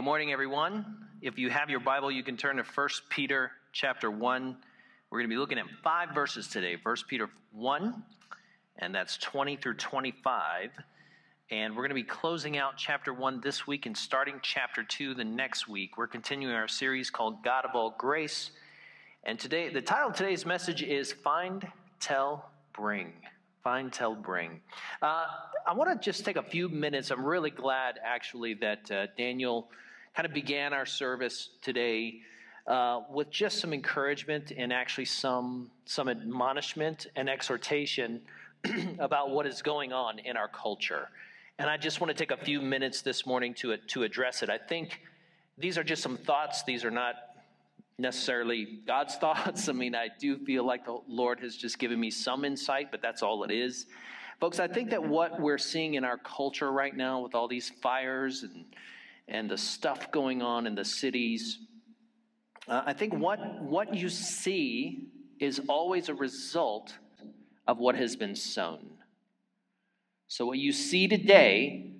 good morning, everyone. If you have your Bible, you can turn to 1 Peter chapter 1. We're going to be looking at five verses today 1 Peter 1, and that's 20 through 25. And we're going to be closing out chapter 1 this week and starting chapter 2 the next week. We're continuing our series called God of All Grace. And today, the title of today's message is Find, Tell, Bring. Find, tell, bring. Uh, I want to just take a few minutes. I'm really glad, actually, that uh, Daniel kind of began our service today uh, with just some encouragement and actually some some admonishment and exhortation about what is going on in our culture. And I just want to take a few minutes this morning to to address it. I think these are just some thoughts. These are not necessarily God's thoughts. I mean, I do feel like the Lord has just given me some insight, but that's all it is. Folks, I think that what we're seeing in our culture right now with all these fires and, and the stuff going on in the cities, uh, I think what, what you see is always a result of what has been sown. So, what you see today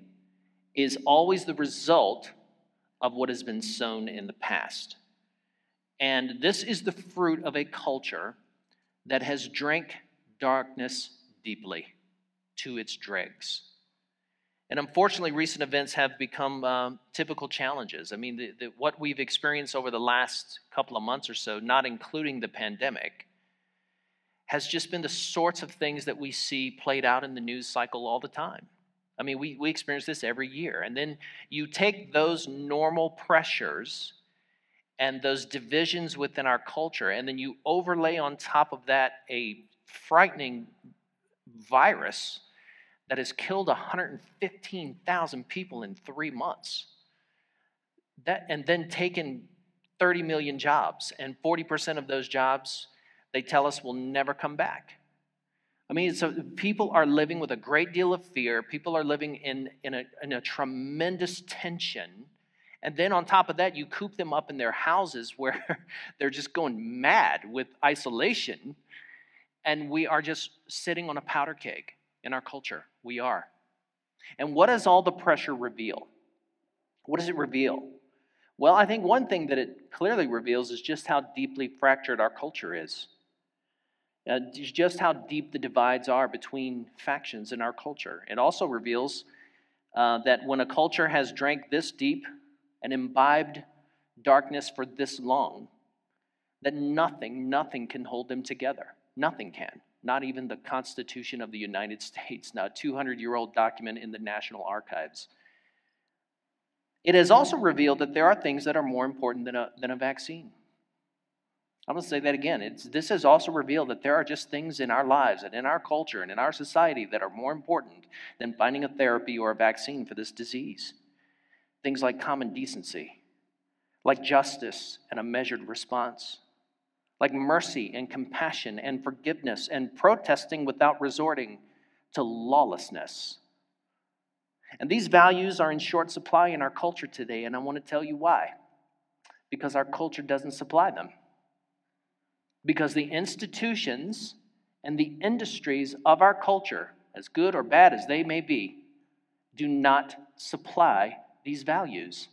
is always the result of what has been sown in the past. And this is the fruit of a culture that has drank darkness deeply to its dregs. And unfortunately, recent events have become um, typical challenges. I mean, the, the, what we've experienced over the last couple of months or so, not including the pandemic, has just been the sorts of things that we see played out in the news cycle all the time. I mean, we, we experience this every year. And then you take those normal pressures and those divisions within our culture. And then you overlay on top of that a frightening virus that has killed 115,000 people in three months. That, and then taken 30 million jobs, and 40% of those jobs, they tell us, will never come back. I mean, so people are living with a great deal of fear. People are living in, in, a, in a tremendous tension and then on top of that, you coop them up in their houses where they're just going mad with isolation. And we are just sitting on a powder keg in our culture. We are. And what does all the pressure reveal? What does it reveal? Well, I think one thing that it clearly reveals is just how deeply fractured our culture is. Uh, just how deep the divides are between factions in our culture. It also reveals uh, that when a culture has drank this deep and imbibed darkness for this long that nothing, nothing can hold them together. Nothing can. Not even the Constitution of the United States, not a 200 year old document in the National Archives. It has also revealed that there are things that are more important than a, than a vaccine. I'm going to say that again. It's, this has also revealed that there are just things in our lives and in our culture and in our society that are more important than finding a therapy or a vaccine for this disease. Things like common decency, like justice and a measured response, like mercy and compassion and forgiveness and protesting without resorting to lawlessness. And these values are in short supply in our culture today, and I want to tell you why. Because our culture doesn't supply them. Because the institutions and the industries of our culture, as good or bad as they may be, do not supply these values.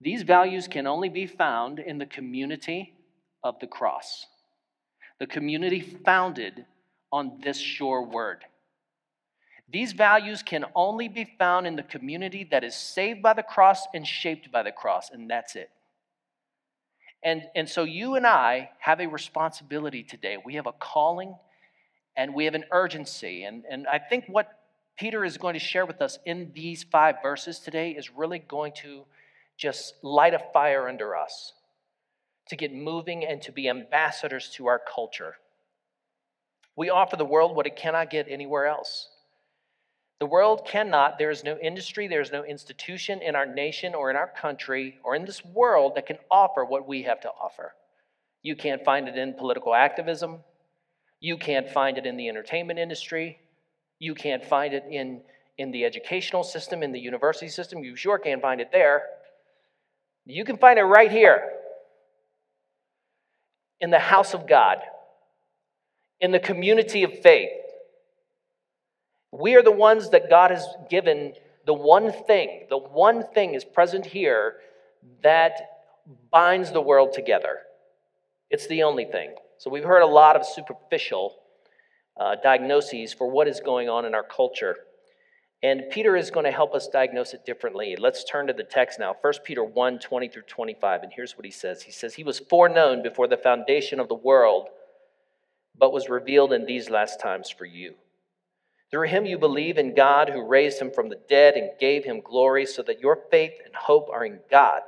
These values can only be found in the community of the cross, the community founded on this sure word. These values can only be found in the community that is saved by the cross and shaped by the cross, and that's it. And, and so you and I have a responsibility today. We have a calling and we have an urgency. And, and I think what Peter is going to share with us in these five verses today is really going to just light a fire under us to get moving and to be ambassadors to our culture. We offer the world what it cannot get anywhere else. The world cannot, there is no industry, there is no institution in our nation or in our country or in this world that can offer what we have to offer. You can't find it in political activism. You can't find it in the entertainment industry. You can't find it in, in the educational system, in the university system. You sure can't find it there. You can find it right here in the house of God, in the community of faith. We are the ones that God has given the one thing, the one thing is present here that binds the world together. It's the only thing. So we've heard a lot of superficial uh, diagnoses for what is going on in our culture. And Peter is going to help us diagnose it differently. Let's turn to the text now. 1 Peter 1 20 through 25. And here's what he says He says, He was foreknown before the foundation of the world, but was revealed in these last times for you. Through him you believe in God who raised him from the dead and gave him glory, so that your faith and hope are in God.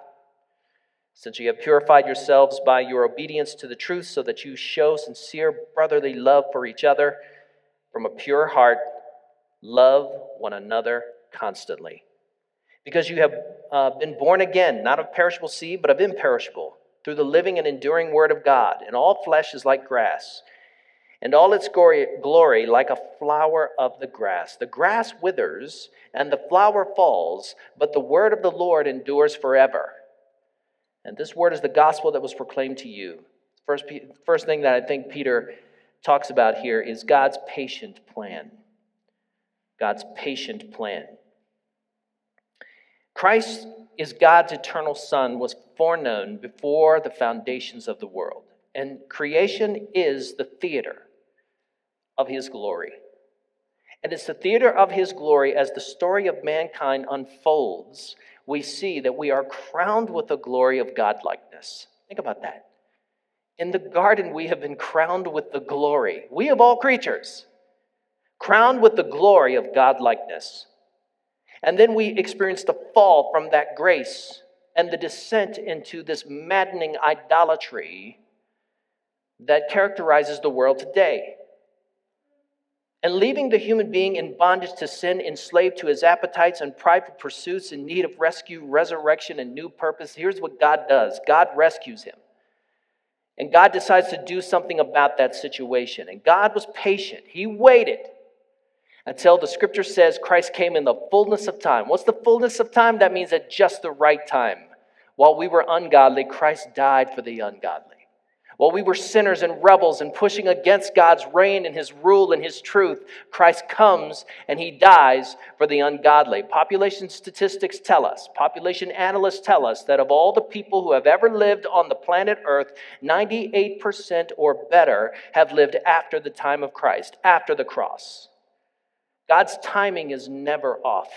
Since you have purified yourselves by your obedience to the truth, so that you show sincere brotherly love for each other from a pure heart, love one another constantly. Because you have uh, been born again, not of perishable seed, but of imperishable, through the living and enduring word of God. And all flesh is like grass and all its glory, glory like a flower of the grass. The grass withers and the flower falls, but the word of the Lord endures forever. And this word is the gospel that was proclaimed to you. First, first thing that I think Peter talks about here is God's patient plan. God's patient plan. Christ is God's eternal Son, was foreknown before the foundations of the world. And creation is the theater of his glory. And it's the theater of his glory as the story of mankind unfolds, we see that we are crowned with the glory of godlikeness. Think about that. In the garden, we have been crowned with the glory, we of all creatures, crowned with the glory of godlikeness. And then we experience the fall from that grace and the descent into this maddening idolatry that characterizes the world today and leaving the human being in bondage to sin, enslaved to his appetites and prideful pursuits, in need of rescue, resurrection, and new purpose, here's what God does God rescues him. And God decides to do something about that situation. And God was patient, He waited until the scripture says Christ came in the fullness of time. What's the fullness of time? That means at just the right time. While we were ungodly, Christ died for the ungodly. While we were sinners and rebels and pushing against God's reign and his rule and his truth, Christ comes and he dies for the ungodly. Population statistics tell us, population analysts tell us that of all the people who have ever lived on the planet Earth, 98% or better have lived after the time of Christ, after the cross. God's timing is never off,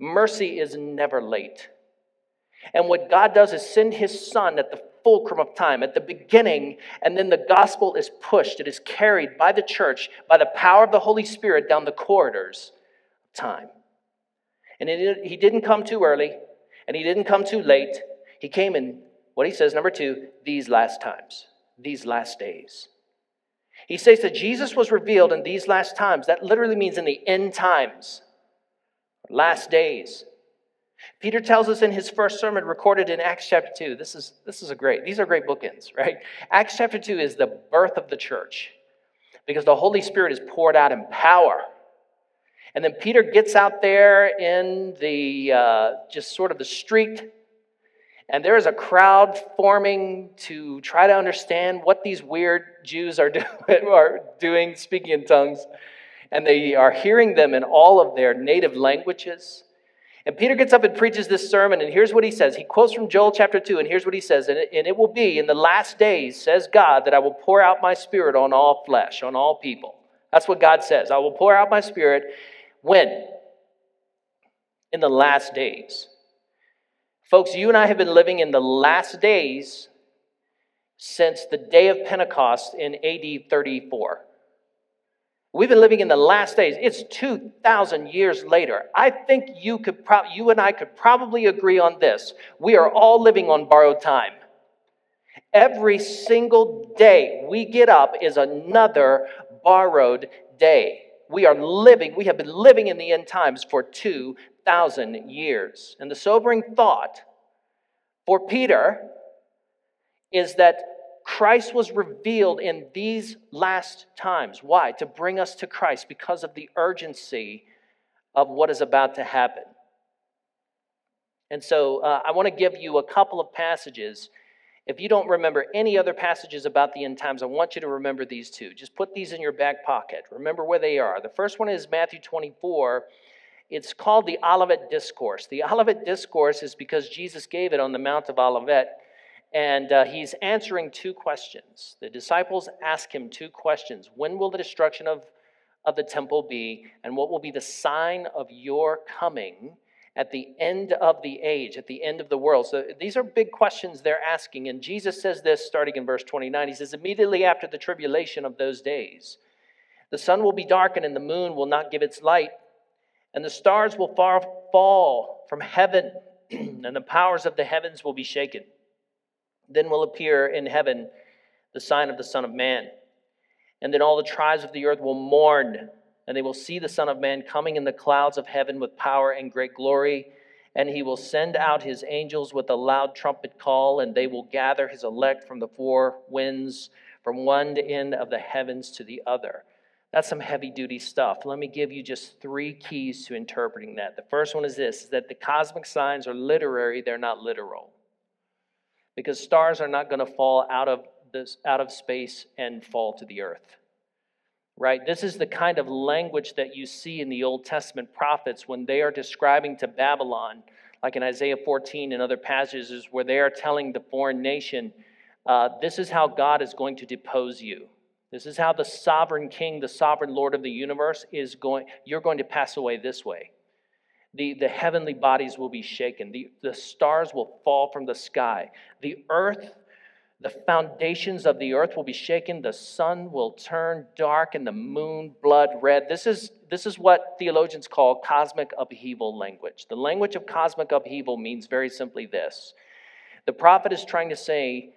mercy is never late. And what God does is send his son at the fulcrum of time, at the beginning, and then the gospel is pushed. It is carried by the church, by the power of the Holy Spirit, down the corridors of time. And it, he didn't come too early, and he didn't come too late. He came in, what he says, number two, these last times, these last days. He says that Jesus was revealed in these last times. That literally means in the end times, last days. Peter tells us in his first sermon recorded in Acts chapter 2. This is, this is a great, these are great bookends, right? Acts chapter 2 is the birth of the church because the Holy Spirit is poured out in power. And then Peter gets out there in the uh, just sort of the street, and there is a crowd forming to try to understand what these weird Jews are, do- are doing, speaking in tongues. And they are hearing them in all of their native languages. And Peter gets up and preaches this sermon, and here's what he says. He quotes from Joel chapter 2, and here's what he says. And it, and it, will be in the last days, says God, that I will pour out my spirit on all flesh, on all people. That's what God says. I will pour out my spirit when? In the last days. Folks, you and I have been living in the last days since the day of Pentecost in AD 34. We've been living in the last days. It's 2,000 years later. I think you, could pro- you and I could probably agree on this. We are all living on borrowed time. Every single day we get up is another borrowed day. We are living, we have been living in the end times for 2,000 years. And the sobering thought for Peter is that Christ was revealed in these last times. Why? To bring us to Christ because of the urgency of what is about to happen. And so uh, I want to give you a couple of passages. If you don't remember any other passages about the end times, I want you to remember these two. Just put these in your back pocket. Remember where they are. The first one is Matthew 24, It's called the Olivet Discourse. The Olivet Discourse is because Jesus gave it on the Mount of Olivet, and uh, he's answering two questions. The disciples ask him two questions When will the destruction of, of the temple be, and what will be the sign of your coming? at the end of the age, at the end of the world. So these are big questions they're asking. And Jesus says this starting in verse 29. He says, Immediately after the tribulation of those days, the sun will be darkened and the moon will not give its light, and the stars will far fall from heaven, and the powers of the heavens will be shaken. Then will appear in heaven the sign of the Son of Man. And then all the tribes of the earth will mourn and they will see the Son of Man coming in the clouds of heaven with power and great glory. And he will send out his angels with a loud trumpet call, and they will gather his elect from the four winds, from one end of the heavens to the other. That's some heavy duty stuff. Let me give you just three keys to interpreting that. The first one is this is that the cosmic signs are literary, they're not literal. Because stars are not going to fall out of this out of space and fall to the earth right? This is the kind of language that you see in the Old Testament prophets when they are describing to Babylon, like in Isaiah 14 and other passages where they are telling the foreign nation, uh, this is how God is going to depose you. This is how the sovereign king, the sovereign Lord of the universe is going, you're going to pass away this way. The, the heavenly bodies will be shaken. The, the stars will fall from the sky. The earth the foundations of the earth will be shaken, the sun will turn dark, and the moon blood red. This is, this is what theologians call cosmic upheaval language. The language of cosmic upheaval means very simply this the prophet is trying to say,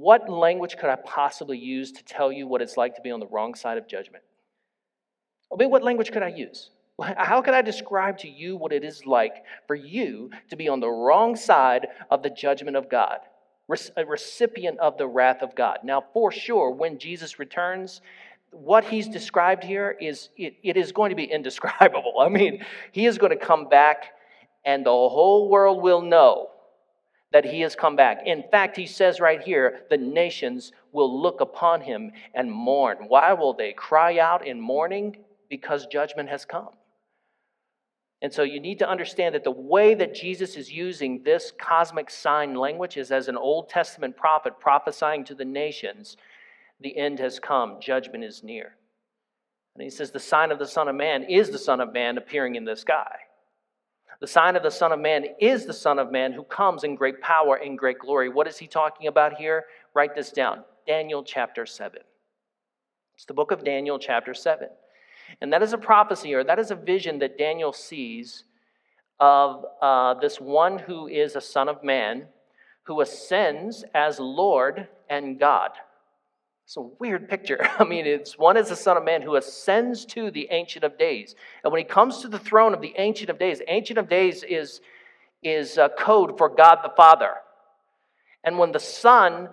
What language could I possibly use to tell you what it's like to be on the wrong side of judgment? I mean, what language could I use? How could I describe to you what it is like for you to be on the wrong side of the judgment of God? a recipient of the wrath of God. Now, for sure, when Jesus returns, what he's described here is it, it is going to be indescribable. I mean, he is going to come back, and the whole world will know that he has come back. In fact, he says right here, the nations will look upon him and mourn. Why will they cry out in mourning? Because judgment has come. And so you need to understand that the way that Jesus is using this cosmic sign language is as an Old Testament prophet prophesying to the nations the end has come, judgment is near. And he says, The sign of the Son of Man is the Son of Man appearing in the sky. The sign of the Son of Man is the Son of Man who comes in great power and great glory. What is he talking about here? Write this down Daniel chapter 7. It's the book of Daniel, chapter 7. And that is a prophecy or that is a vision that Daniel sees of uh, this one who is a son of man who ascends as Lord and God. It's a weird picture. I mean, it's one is the Son of Man who ascends to the Ancient of Days. And when he comes to the throne of the Ancient of Days, Ancient of Days is, is a code for God the Father. And when the Son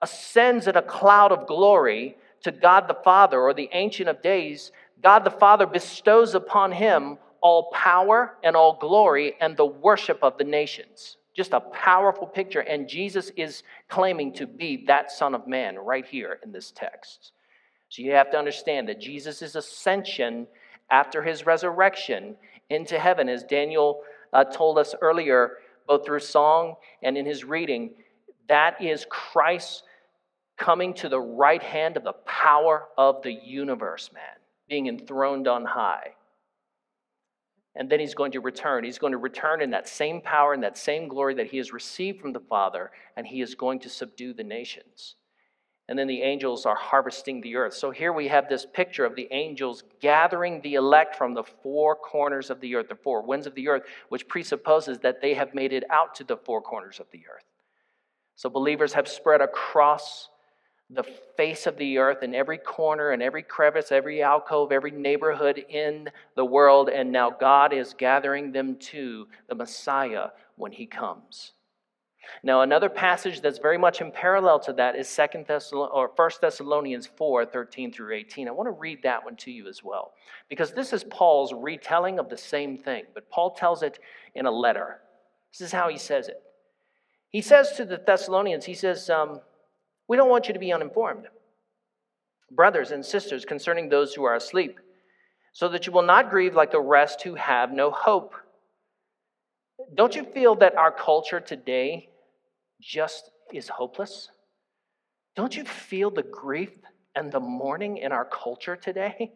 ascends in a cloud of glory to God the Father or the Ancient of Days, God the Father bestows upon him all power and all glory and the worship of the nations. Just a powerful picture. And Jesus is claiming to be that Son of Man right here in this text. So you have to understand that Jesus' ascension after his resurrection into heaven, as Daniel uh, told us earlier, both through song and in his reading, that is Christ coming to the right hand of the power of the universe, man being enthroned on high. And then he's going to return. He's going to return in that same power and that same glory that he has received from the Father, and he is going to subdue the nations. And then the angels are harvesting the earth. So here we have this picture of the angels gathering the elect from the four corners of the earth, the four winds of the earth, which presupposes that they have made it out to the four corners of the earth. So believers have spread across the face of the earth in every corner and every crevice, every alcove, every neighborhood in the world, and now God is gathering them to the Messiah when he comes. Now, another passage that's very much in parallel to that is Second Thessalon- or 1 Thessalonians 4 13 through 18. I want to read that one to you as well, because this is Paul's retelling of the same thing, but Paul tells it in a letter. This is how he says it. He says to the Thessalonians, he says, um, we don't want you to be uninformed. Brothers and sisters, concerning those who are asleep, so that you will not grieve like the rest who have no hope. Don't you feel that our culture today just is hopeless? Don't you feel the grief and the mourning in our culture today?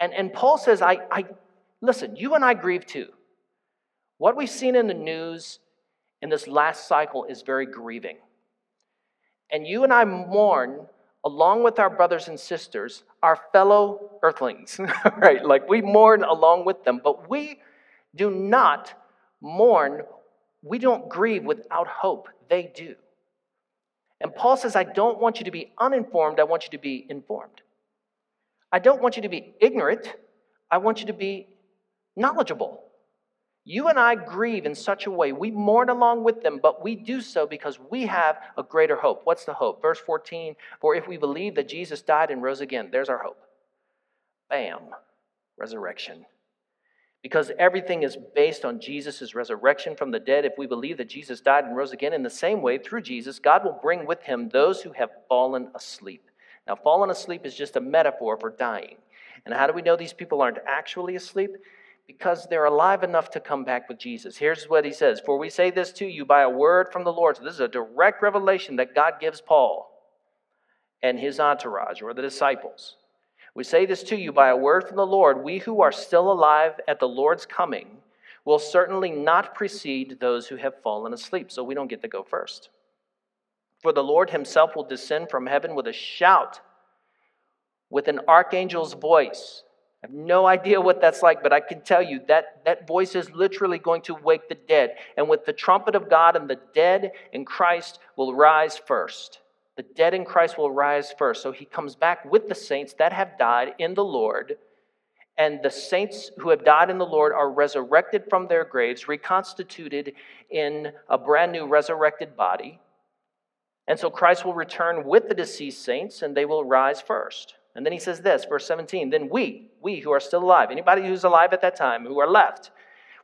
And, and Paul says, I, I listen, you and I grieve too. What we've seen in the news in this last cycle is very grieving. And you and I mourn along with our brothers and sisters, our fellow earthlings, right? Like we mourn along with them, but we do not mourn, we don't grieve without hope. They do. And Paul says, I don't want you to be uninformed, I want you to be informed. I don't want you to be ignorant, I want you to be knowledgeable. You and I grieve in such a way. We mourn along with them, but we do so because we have a greater hope. What's the hope? Verse 14 For if we believe that Jesus died and rose again, there's our hope. Bam, resurrection. Because everything is based on Jesus' resurrection from the dead. If we believe that Jesus died and rose again in the same way through Jesus, God will bring with him those who have fallen asleep. Now, fallen asleep is just a metaphor for dying. And how do we know these people aren't actually asleep? Because they're alive enough to come back with Jesus. Here's what he says For we say this to you by a word from the Lord. So this is a direct revelation that God gives Paul and his entourage or the disciples. We say this to you by a word from the Lord. We who are still alive at the Lord's coming will certainly not precede those who have fallen asleep. So we don't get to go first. For the Lord himself will descend from heaven with a shout, with an archangel's voice I have no idea what that's like, but I can tell you that that voice is literally going to wake the dead. And with the trumpet of God, and the dead in Christ will rise first. The dead in Christ will rise first. So he comes back with the saints that have died in the Lord. And the saints who have died in the Lord are resurrected from their graves, reconstituted in a brand new resurrected body. And so Christ will return with the deceased saints, and they will rise first. And then he says this, verse 17, then we, we who are still alive, anybody who's alive at that time, who are left,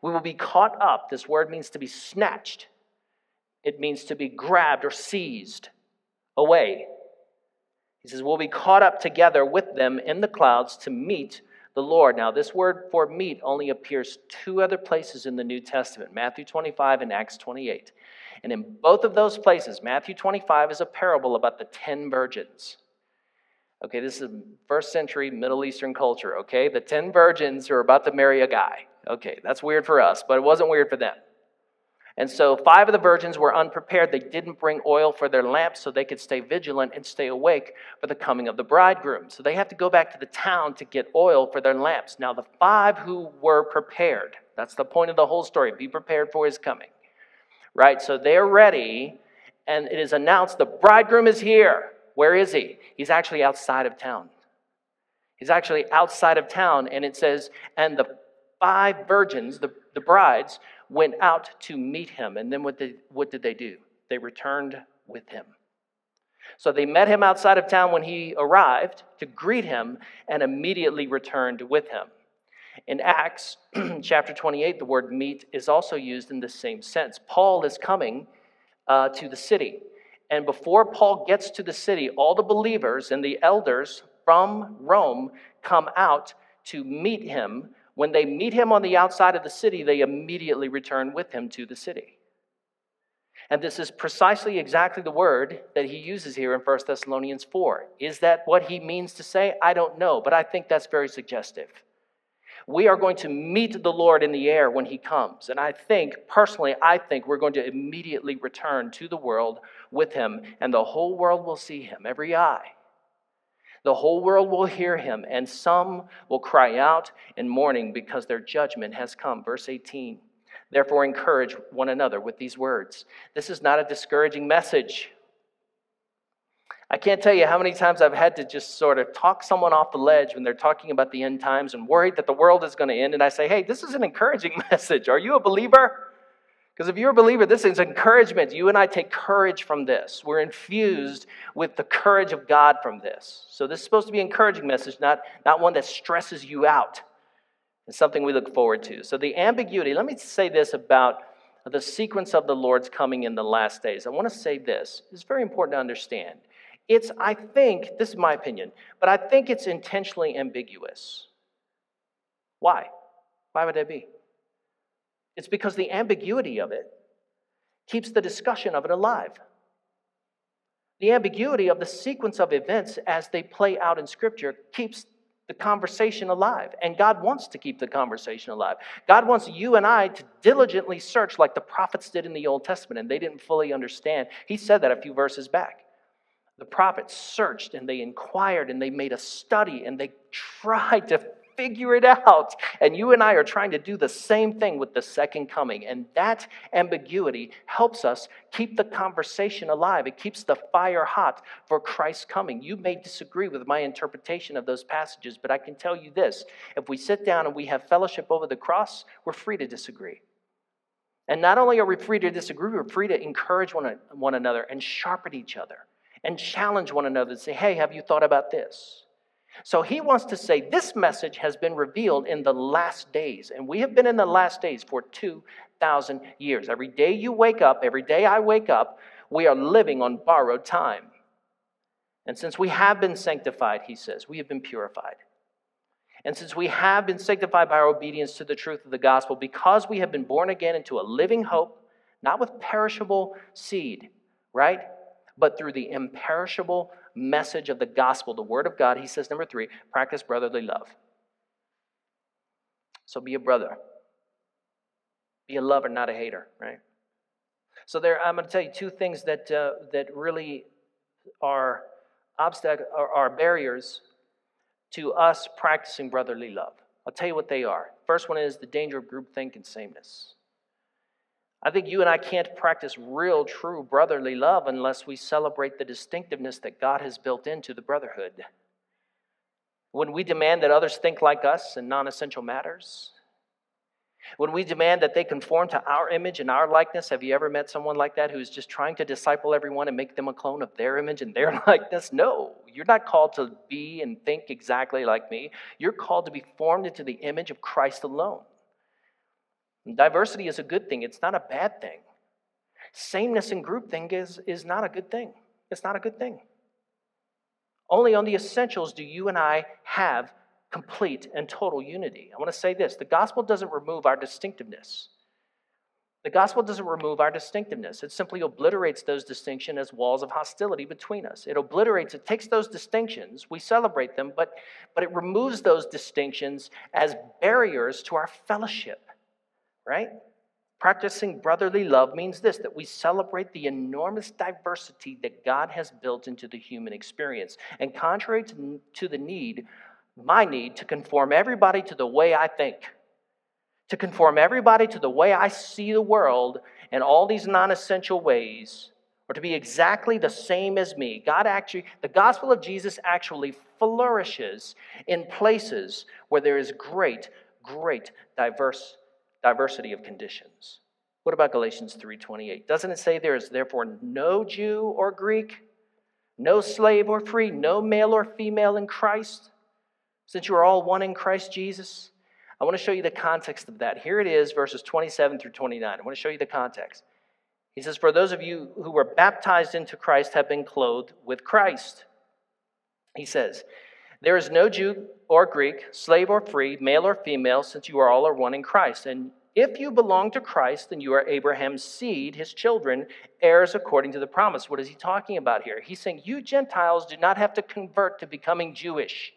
we will be caught up. This word means to be snatched, it means to be grabbed or seized away. He says, We'll be caught up together with them in the clouds to meet the Lord. Now, this word for meet only appears two other places in the New Testament Matthew 25 and Acts 28. And in both of those places, Matthew 25 is a parable about the ten virgins. Okay, this is first century Middle Eastern culture, okay? The 10 virgins who are about to marry a guy. Okay, that's weird for us, but it wasn't weird for them. And so five of the virgins were unprepared. They didn't bring oil for their lamps so they could stay vigilant and stay awake for the coming of the bridegroom. So they have to go back to the town to get oil for their lamps. Now, the five who were prepared, that's the point of the whole story be prepared for his coming, right? So they're ready, and it is announced the bridegroom is here. Where is he? He's actually outside of town. He's actually outside of town, and it says, and the five virgins, the, the brides, went out to meet him. And then what did, what did they do? They returned with him. So they met him outside of town when he arrived to greet him and immediately returned with him. In Acts chapter 28, the word meet is also used in the same sense. Paul is coming uh, to the city. And before Paul gets to the city, all the believers and the elders from Rome come out to meet him. When they meet him on the outside of the city, they immediately return with him to the city. And this is precisely exactly the word that he uses here in 1 Thessalonians 4. Is that what he means to say? I don't know, but I think that's very suggestive. We are going to meet the Lord in the air when he comes. And I think, personally, I think we're going to immediately return to the world with him, and the whole world will see him, every eye. The whole world will hear him, and some will cry out in mourning because their judgment has come. Verse 18. Therefore, encourage one another with these words. This is not a discouraging message. I can't tell you how many times I've had to just sort of talk someone off the ledge when they're talking about the end times and worried that the world is going to end. And I say, hey, this is an encouraging message. Are you a believer? Because if you're a believer, this is encouragement. You and I take courage from this. We're infused with the courage of God from this. So this is supposed to be an encouraging message, not, not one that stresses you out. It's something we look forward to. So the ambiguity, let me say this about the sequence of the Lord's coming in the last days. I want to say this. It's very important to understand. It's, I think, this is my opinion, but I think it's intentionally ambiguous. Why? Why would that be? It's because the ambiguity of it keeps the discussion of it alive. The ambiguity of the sequence of events as they play out in Scripture keeps the conversation alive. And God wants to keep the conversation alive. God wants you and I to diligently search like the prophets did in the Old Testament, and they didn't fully understand. He said that a few verses back. The prophets searched and they inquired and they made a study and they tried to figure it out. And you and I are trying to do the same thing with the second coming. And that ambiguity helps us keep the conversation alive. It keeps the fire hot for Christ's coming. You may disagree with my interpretation of those passages, but I can tell you this if we sit down and we have fellowship over the cross, we're free to disagree. And not only are we free to disagree, we're free to encourage one, one another and sharpen each other and challenge one another and say, hey, have you thought about this? So he wants to say this message has been revealed in the last days. And we have been in the last days for 2,000 years. Every day you wake up, every day I wake up, we are living on borrowed time. And since we have been sanctified, he says, we have been purified. And since we have been sanctified by our obedience to the truth of the gospel, because we have been born again into a living hope, not with perishable seed, right? But through the imperishable message of the gospel, the word of God, he says, number three, practice brotherly love. So be a brother. Be a lover, not a hater, right? So there, I'm going to tell you two things that uh, that really are obstacle are, are barriers to us practicing brotherly love. I'll tell you what they are. First one is the danger of groupthink and sameness. I think you and I can't practice real, true brotherly love unless we celebrate the distinctiveness that God has built into the brotherhood. When we demand that others think like us in non essential matters, when we demand that they conform to our image and our likeness, have you ever met someone like that who's just trying to disciple everyone and make them a clone of their image and their likeness? No, you're not called to be and think exactly like me. You're called to be formed into the image of Christ alone. Diversity is a good thing, it's not a bad thing. Sameness and groupthink is, is not a good thing. It's not a good thing. Only on the essentials do you and I have complete and total unity. I want to say this the gospel doesn't remove our distinctiveness. The gospel doesn't remove our distinctiveness. It simply obliterates those distinctions as walls of hostility between us. It obliterates, it takes those distinctions, we celebrate them, but, but it removes those distinctions as barriers to our fellowship right? Practicing brotherly love means this that we celebrate the enormous diversity that God has built into the human experience. And contrary to, to the need, my need to conform everybody to the way I think, to conform everybody to the way I see the world in all these non essential ways, or to be exactly the same as me. God actually, the gospel of Jesus actually flourishes in places where there is great, great diverse diversity of conditions. What about Galatians 3:28? Doesn't it say there is therefore no Jew or Greek, no slave or free, no male or female in Christ, since you are all one in Christ Jesus? I want to show you the context of that. Here it is, verses 27 through 29. I want to show you the context. He says, For those of you who were baptized into Christ have been clothed with Christ. He says, There is no Jew or Greek, slave or free, male or female, since you are all are one in Christ. And if you belong to Christ, then you are Abraham's seed, his children, heirs according to the promise. What is he talking about here? He's saying, You Gentiles do not have to convert to becoming Jewish.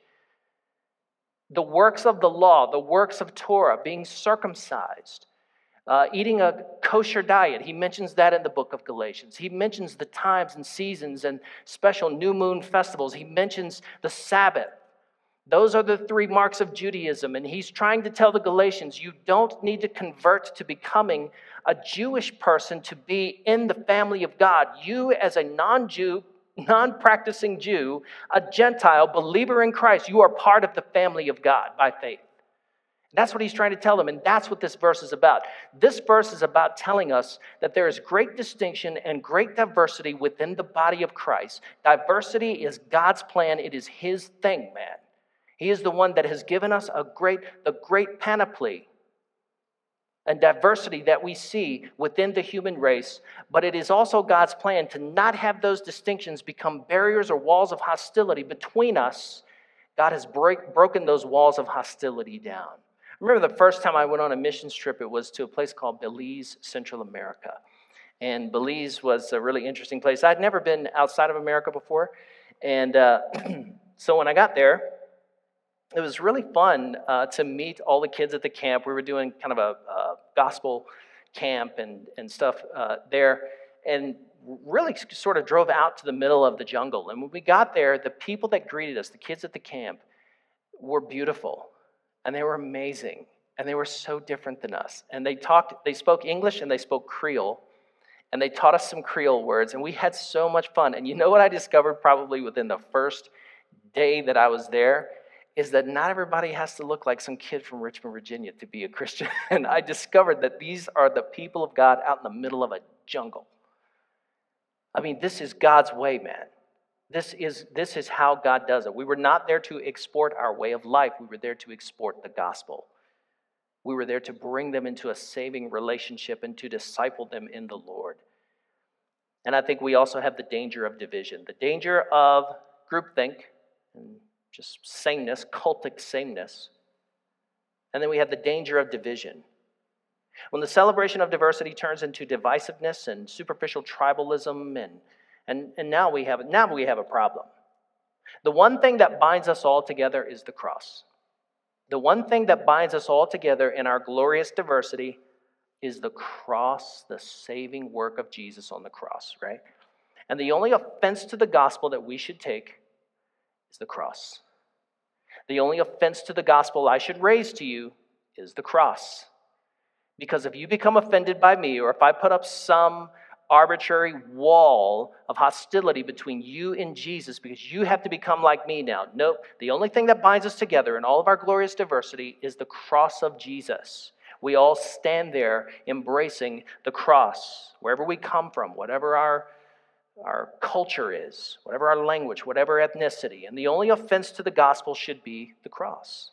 The works of the law, the works of Torah, being circumcised, uh, eating a kosher diet. He mentions that in the book of Galatians. He mentions the times and seasons and special new moon festivals. He mentions the Sabbath. Those are the three marks of Judaism. And he's trying to tell the Galatians you don't need to convert to becoming a Jewish person to be in the family of God. You, as a non Jew, non practicing Jew, a Gentile, believer in Christ, you are part of the family of God by faith. That's what he's trying to tell them, and that's what this verse is about. This verse is about telling us that there is great distinction and great diversity within the body of Christ. Diversity is God's plan, it is his thing, man. He is the one that has given us a great, the great panoply and diversity that we see within the human race, but it is also God's plan to not have those distinctions become barriers or walls of hostility between us. God has break, broken those walls of hostility down. Remember the first time I went on a missions trip, it was to a place called Belize, Central America. And Belize was a really interesting place. I'd never been outside of America before. And uh, so when I got there, it was really fun uh, to meet all the kids at the camp. We were doing kind of a, a gospel camp and, and stuff uh, there, and really sort of drove out to the middle of the jungle. And when we got there, the people that greeted us, the kids at the camp, were beautiful and they were amazing and they were so different than us. And they talked, they spoke English and they spoke Creole and they taught us some Creole words and we had so much fun. And you know what I discovered probably within the first day that I was there? is that not everybody has to look like some kid from Richmond, Virginia to be a Christian. And I discovered that these are the people of God out in the middle of a jungle. I mean, this is God's way, man. This is, this is how God does it. We were not there to export our way of life, we were there to export the gospel. We were there to bring them into a saving relationship and to disciple them in the Lord. And I think we also have the danger of division, the danger of groupthink and just sameness, cultic sameness. And then we have the danger of division. When the celebration of diversity turns into divisiveness and superficial tribalism, and, and, and now, we have, now we have a problem. The one thing that binds us all together is the cross. The one thing that binds us all together in our glorious diversity is the cross, the saving work of Jesus on the cross, right? And the only offense to the gospel that we should take is the cross. The only offense to the gospel I should raise to you is the cross. Because if you become offended by me, or if I put up some arbitrary wall of hostility between you and Jesus because you have to become like me now. Nope. The only thing that binds us together in all of our glorious diversity is the cross of Jesus. We all stand there embracing the cross, wherever we come from, whatever our our culture is, whatever our language, whatever ethnicity. And the only offense to the gospel should be the cross.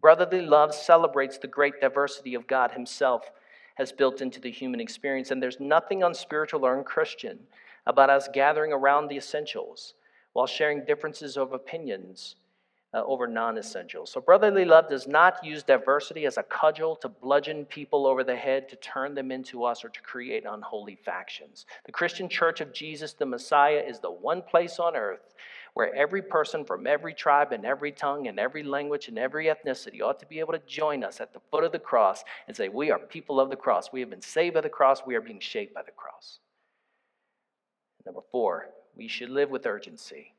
Brotherly love celebrates the great diversity of God Himself has built into the human experience. And there's nothing unspiritual or unchristian about us gathering around the essentials while sharing differences of opinions uh, over non essentials. So, brotherly love does not use diversity as a cudgel to bludgeon people over the head, to turn them into us, or to create unholy factions. The Christian Church of Jesus the Messiah is the one place on earth where every person from every tribe and every tongue and every language and every ethnicity ought to be able to join us at the foot of the cross and say, We are people of the cross. We have been saved by the cross. We are being shaped by the cross. Number four, we should live with urgency.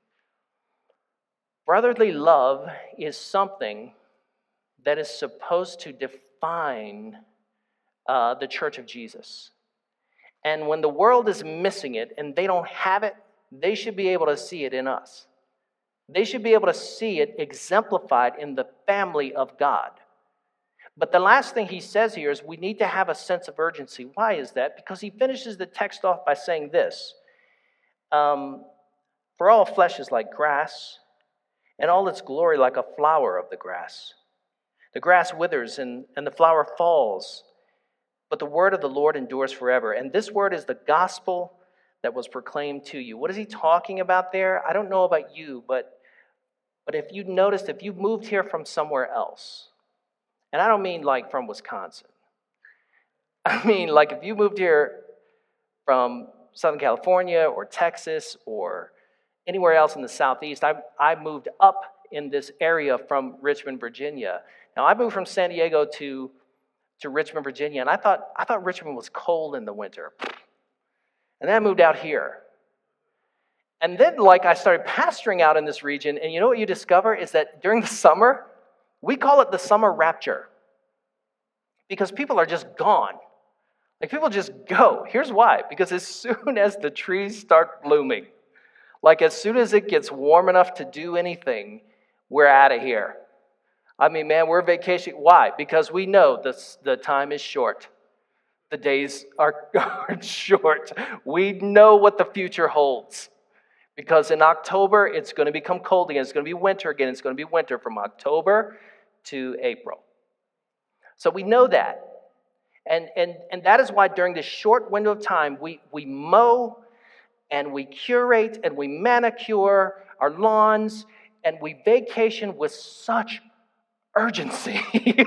Brotherly love is something that is supposed to define uh, the church of Jesus. And when the world is missing it and they don't have it, they should be able to see it in us. They should be able to see it exemplified in the family of God. But the last thing he says here is we need to have a sense of urgency. Why is that? Because he finishes the text off by saying this um, For all flesh is like grass and all its glory like a flower of the grass. The grass withers and, and the flower falls, but the word of the Lord endures forever. And this word is the gospel that was proclaimed to you. What is he talking about there? I don't know about you, but, but if you noticed, if you moved here from somewhere else, and I don't mean like from Wisconsin, I mean like if you moved here from Southern California or Texas or anywhere else in the Southeast. I, I moved up in this area from Richmond, Virginia. Now, I moved from San Diego to, to Richmond, Virginia, and I thought, I thought Richmond was cold in the winter. And then I moved out here. And then, like, I started pastoring out in this region, and you know what you discover is that during the summer, we call it the summer rapture because people are just gone. Like, people just go. Here's why because as soon as the trees start blooming, like, as soon as it gets warm enough to do anything, we're out of here. I mean, man, we're vacation. Why? Because we know the, the time is short. The days are, are short. We know what the future holds. Because in October, it's going to become cold again. It's going to be winter again. It's going to be winter from October to April. So we know that. And, and, and that is why during this short window of time, we, we mow and we curate and we manicure our lawns and we vacation with such urgency.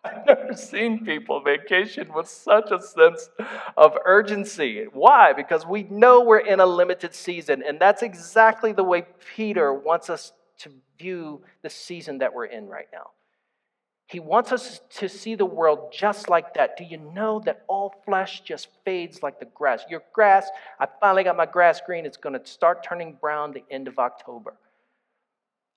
I've never seen people vacation with such a sense of urgency. Why? Because we know we're in a limited season, and that's exactly the way Peter wants us to view the season that we're in right now. He wants us to see the world just like that. Do you know that all flesh just fades like the grass? Your grass, I finally got my grass green. It's going to start turning brown the end of October.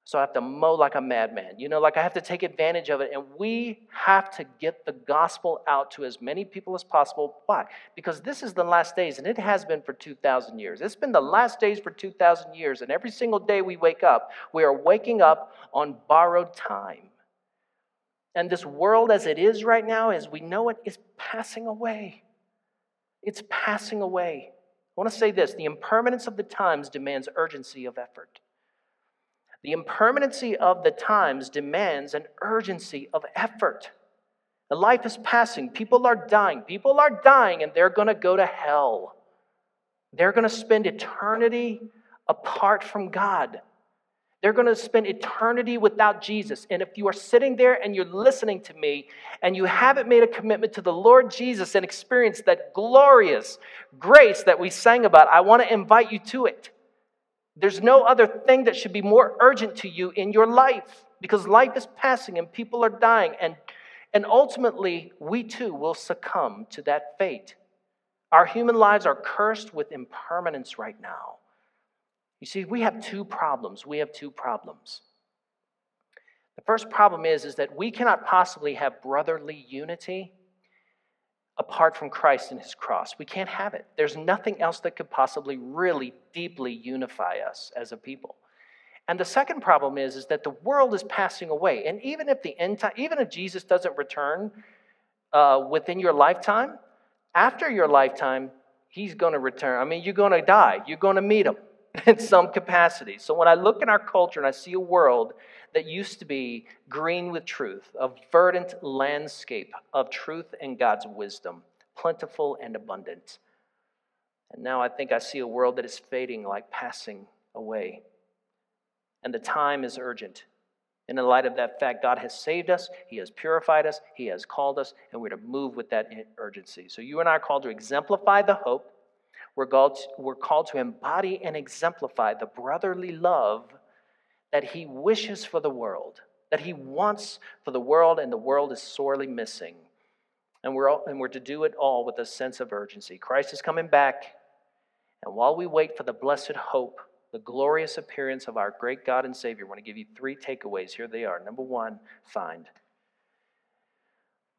So I have to mow like a madman. You know, like I have to take advantage of it. And we have to get the gospel out to as many people as possible. Why? Because this is the last days, and it has been for 2,000 years. It's been the last days for 2,000 years. And every single day we wake up, we are waking up on borrowed time. And this world as it is right now, as we know it, is passing away. It's passing away. I want to say this the impermanence of the times demands urgency of effort. The impermanency of the times demands an urgency of effort. The life is passing. People are dying. People are dying, and they're going to go to hell. They're going to spend eternity apart from God. They're going to spend eternity without Jesus. And if you are sitting there and you're listening to me and you haven't made a commitment to the Lord Jesus and experienced that glorious grace that we sang about, I want to invite you to it. There's no other thing that should be more urgent to you in your life because life is passing and people are dying. And, and ultimately, we too will succumb to that fate. Our human lives are cursed with impermanence right now. You see, we have two problems. We have two problems. The first problem is, is that we cannot possibly have brotherly unity apart from Christ and his cross. We can't have it. There's nothing else that could possibly really deeply unify us as a people. And the second problem is, is that the world is passing away. And even if the end time, even if Jesus doesn't return uh, within your lifetime, after your lifetime, he's going to return. I mean, you're going to die. You're going to meet him in some capacity. So when I look in our culture and I see a world that used to be green with truth, a verdant landscape of truth and God's wisdom, plentiful and abundant. And now I think I see a world that is fading like passing away. And the time is urgent. In light of that fact, God has saved us, He has purified us, He has called us, and we're to move with that urgency. So you and I are called to exemplify the hope. We're called to embody and exemplify the brotherly love that he wishes for the world, that he wants for the world, and the world is sorely missing. And we're, all, and we're to do it all with a sense of urgency. Christ is coming back, and while we wait for the blessed hope, the glorious appearance of our great God and Savior, I want to give you three takeaways. Here they are. Number one, find.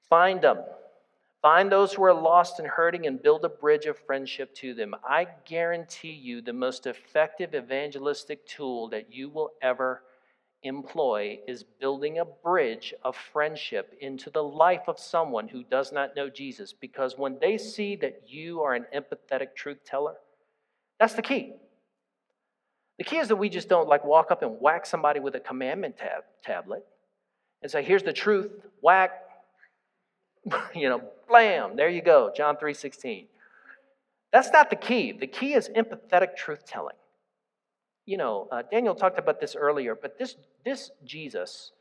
Find them. Find those who are lost and hurting and build a bridge of friendship to them. I guarantee you the most effective evangelistic tool that you will ever employ is building a bridge of friendship into the life of someone who does not know Jesus. Because when they see that you are an empathetic truth teller, that's the key. The key is that we just don't like walk up and whack somebody with a commandment tab- tablet and say, here's the truth, whack, you know, there you go, John 3:16. That's not the key. The key is empathetic truth telling. You know, uh, Daniel talked about this earlier, but this, this Jesus,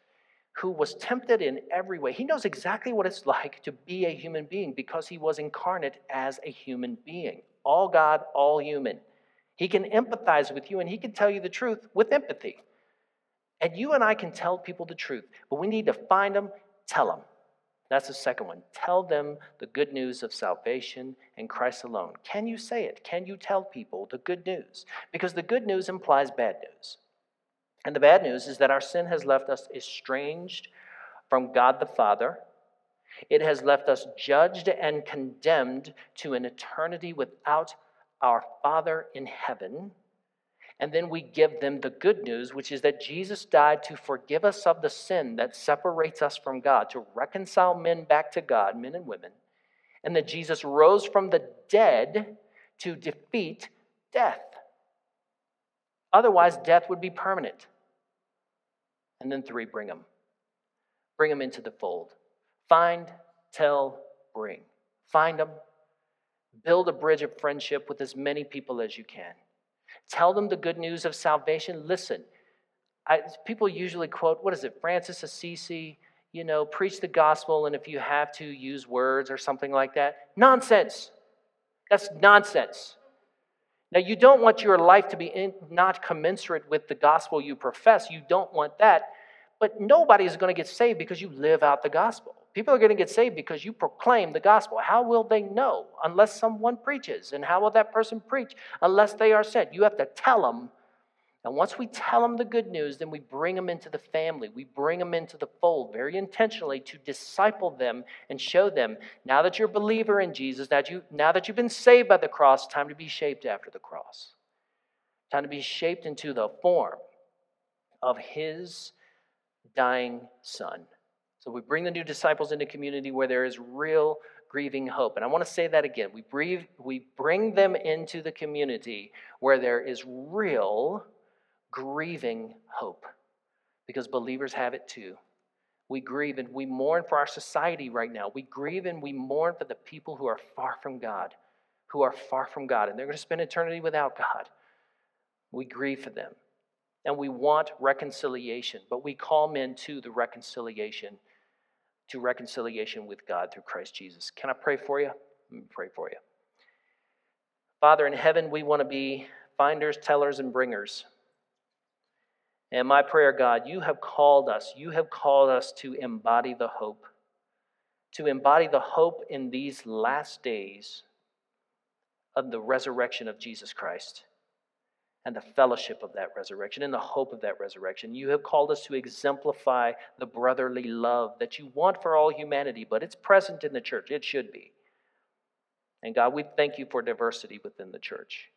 who was tempted in every way, he knows exactly what it's like to be a human being because he was incarnate as a human being. All God, all human. He can empathize with you and he can tell you the truth with empathy. And you and I can tell people the truth, but we need to find them, tell them. That's the second one. Tell them the good news of salvation and Christ alone. Can you say it? Can you tell people the good news? Because the good news implies bad news. And the bad news is that our sin has left us estranged from God the Father. It has left us judged and condemned to an eternity without our Father in heaven. And then we give them the good news, which is that Jesus died to forgive us of the sin that separates us from God, to reconcile men back to God, men and women, and that Jesus rose from the dead to defeat death. Otherwise, death would be permanent. And then three, bring them. Bring them into the fold. Find, tell, bring. Find them. Build a bridge of friendship with as many people as you can. Tell them the good news of salvation. Listen, I, people usually quote, what is it, Francis Assisi, you know, preach the gospel, and if you have to, use words or something like that. Nonsense. That's nonsense. Now, you don't want your life to be in, not commensurate with the gospel you profess. You don't want that. But nobody is going to get saved because you live out the gospel. People are going to get saved because you proclaim the gospel. How will they know unless someone preaches? And how will that person preach unless they are sent? You have to tell them and once we tell them the good news, then we bring them into the family. We bring them into the fold very intentionally to disciple them and show them now that you're a believer in Jesus, that you, now that you've been saved by the cross, time to be shaped after the cross. Time to be shaped into the form of His dying Son. So we bring the new disciples into community where there is real grieving hope. And I want to say that again. We, breathe, we bring them into the community where there is real grieving hope because believers have it too. We grieve and we mourn for our society right now. We grieve and we mourn for the people who are far from God, who are far from God, and they're going to spend eternity without God. We grieve for them. And we want reconciliation, but we call men to the reconciliation, to reconciliation with God through Christ Jesus. Can I pray for you? Let me pray for you. Father in heaven, we want to be finders, tellers, and bringers and my prayer, God, you have called us, you have called us to embody the hope, to embody the hope in these last days of the resurrection of Jesus Christ and the fellowship of that resurrection and the hope of that resurrection. You have called us to exemplify the brotherly love that you want for all humanity, but it's present in the church. It should be. And God, we thank you for diversity within the church.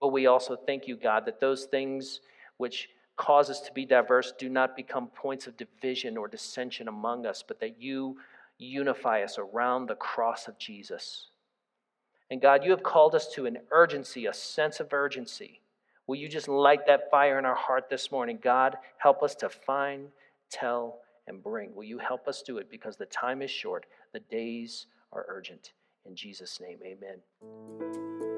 But we also thank you, God, that those things which cause us to be diverse do not become points of division or dissension among us, but that you unify us around the cross of Jesus. And God, you have called us to an urgency, a sense of urgency. Will you just light that fire in our heart this morning? God, help us to find, tell, and bring. Will you help us do it because the time is short, the days are urgent. In Jesus' name, amen.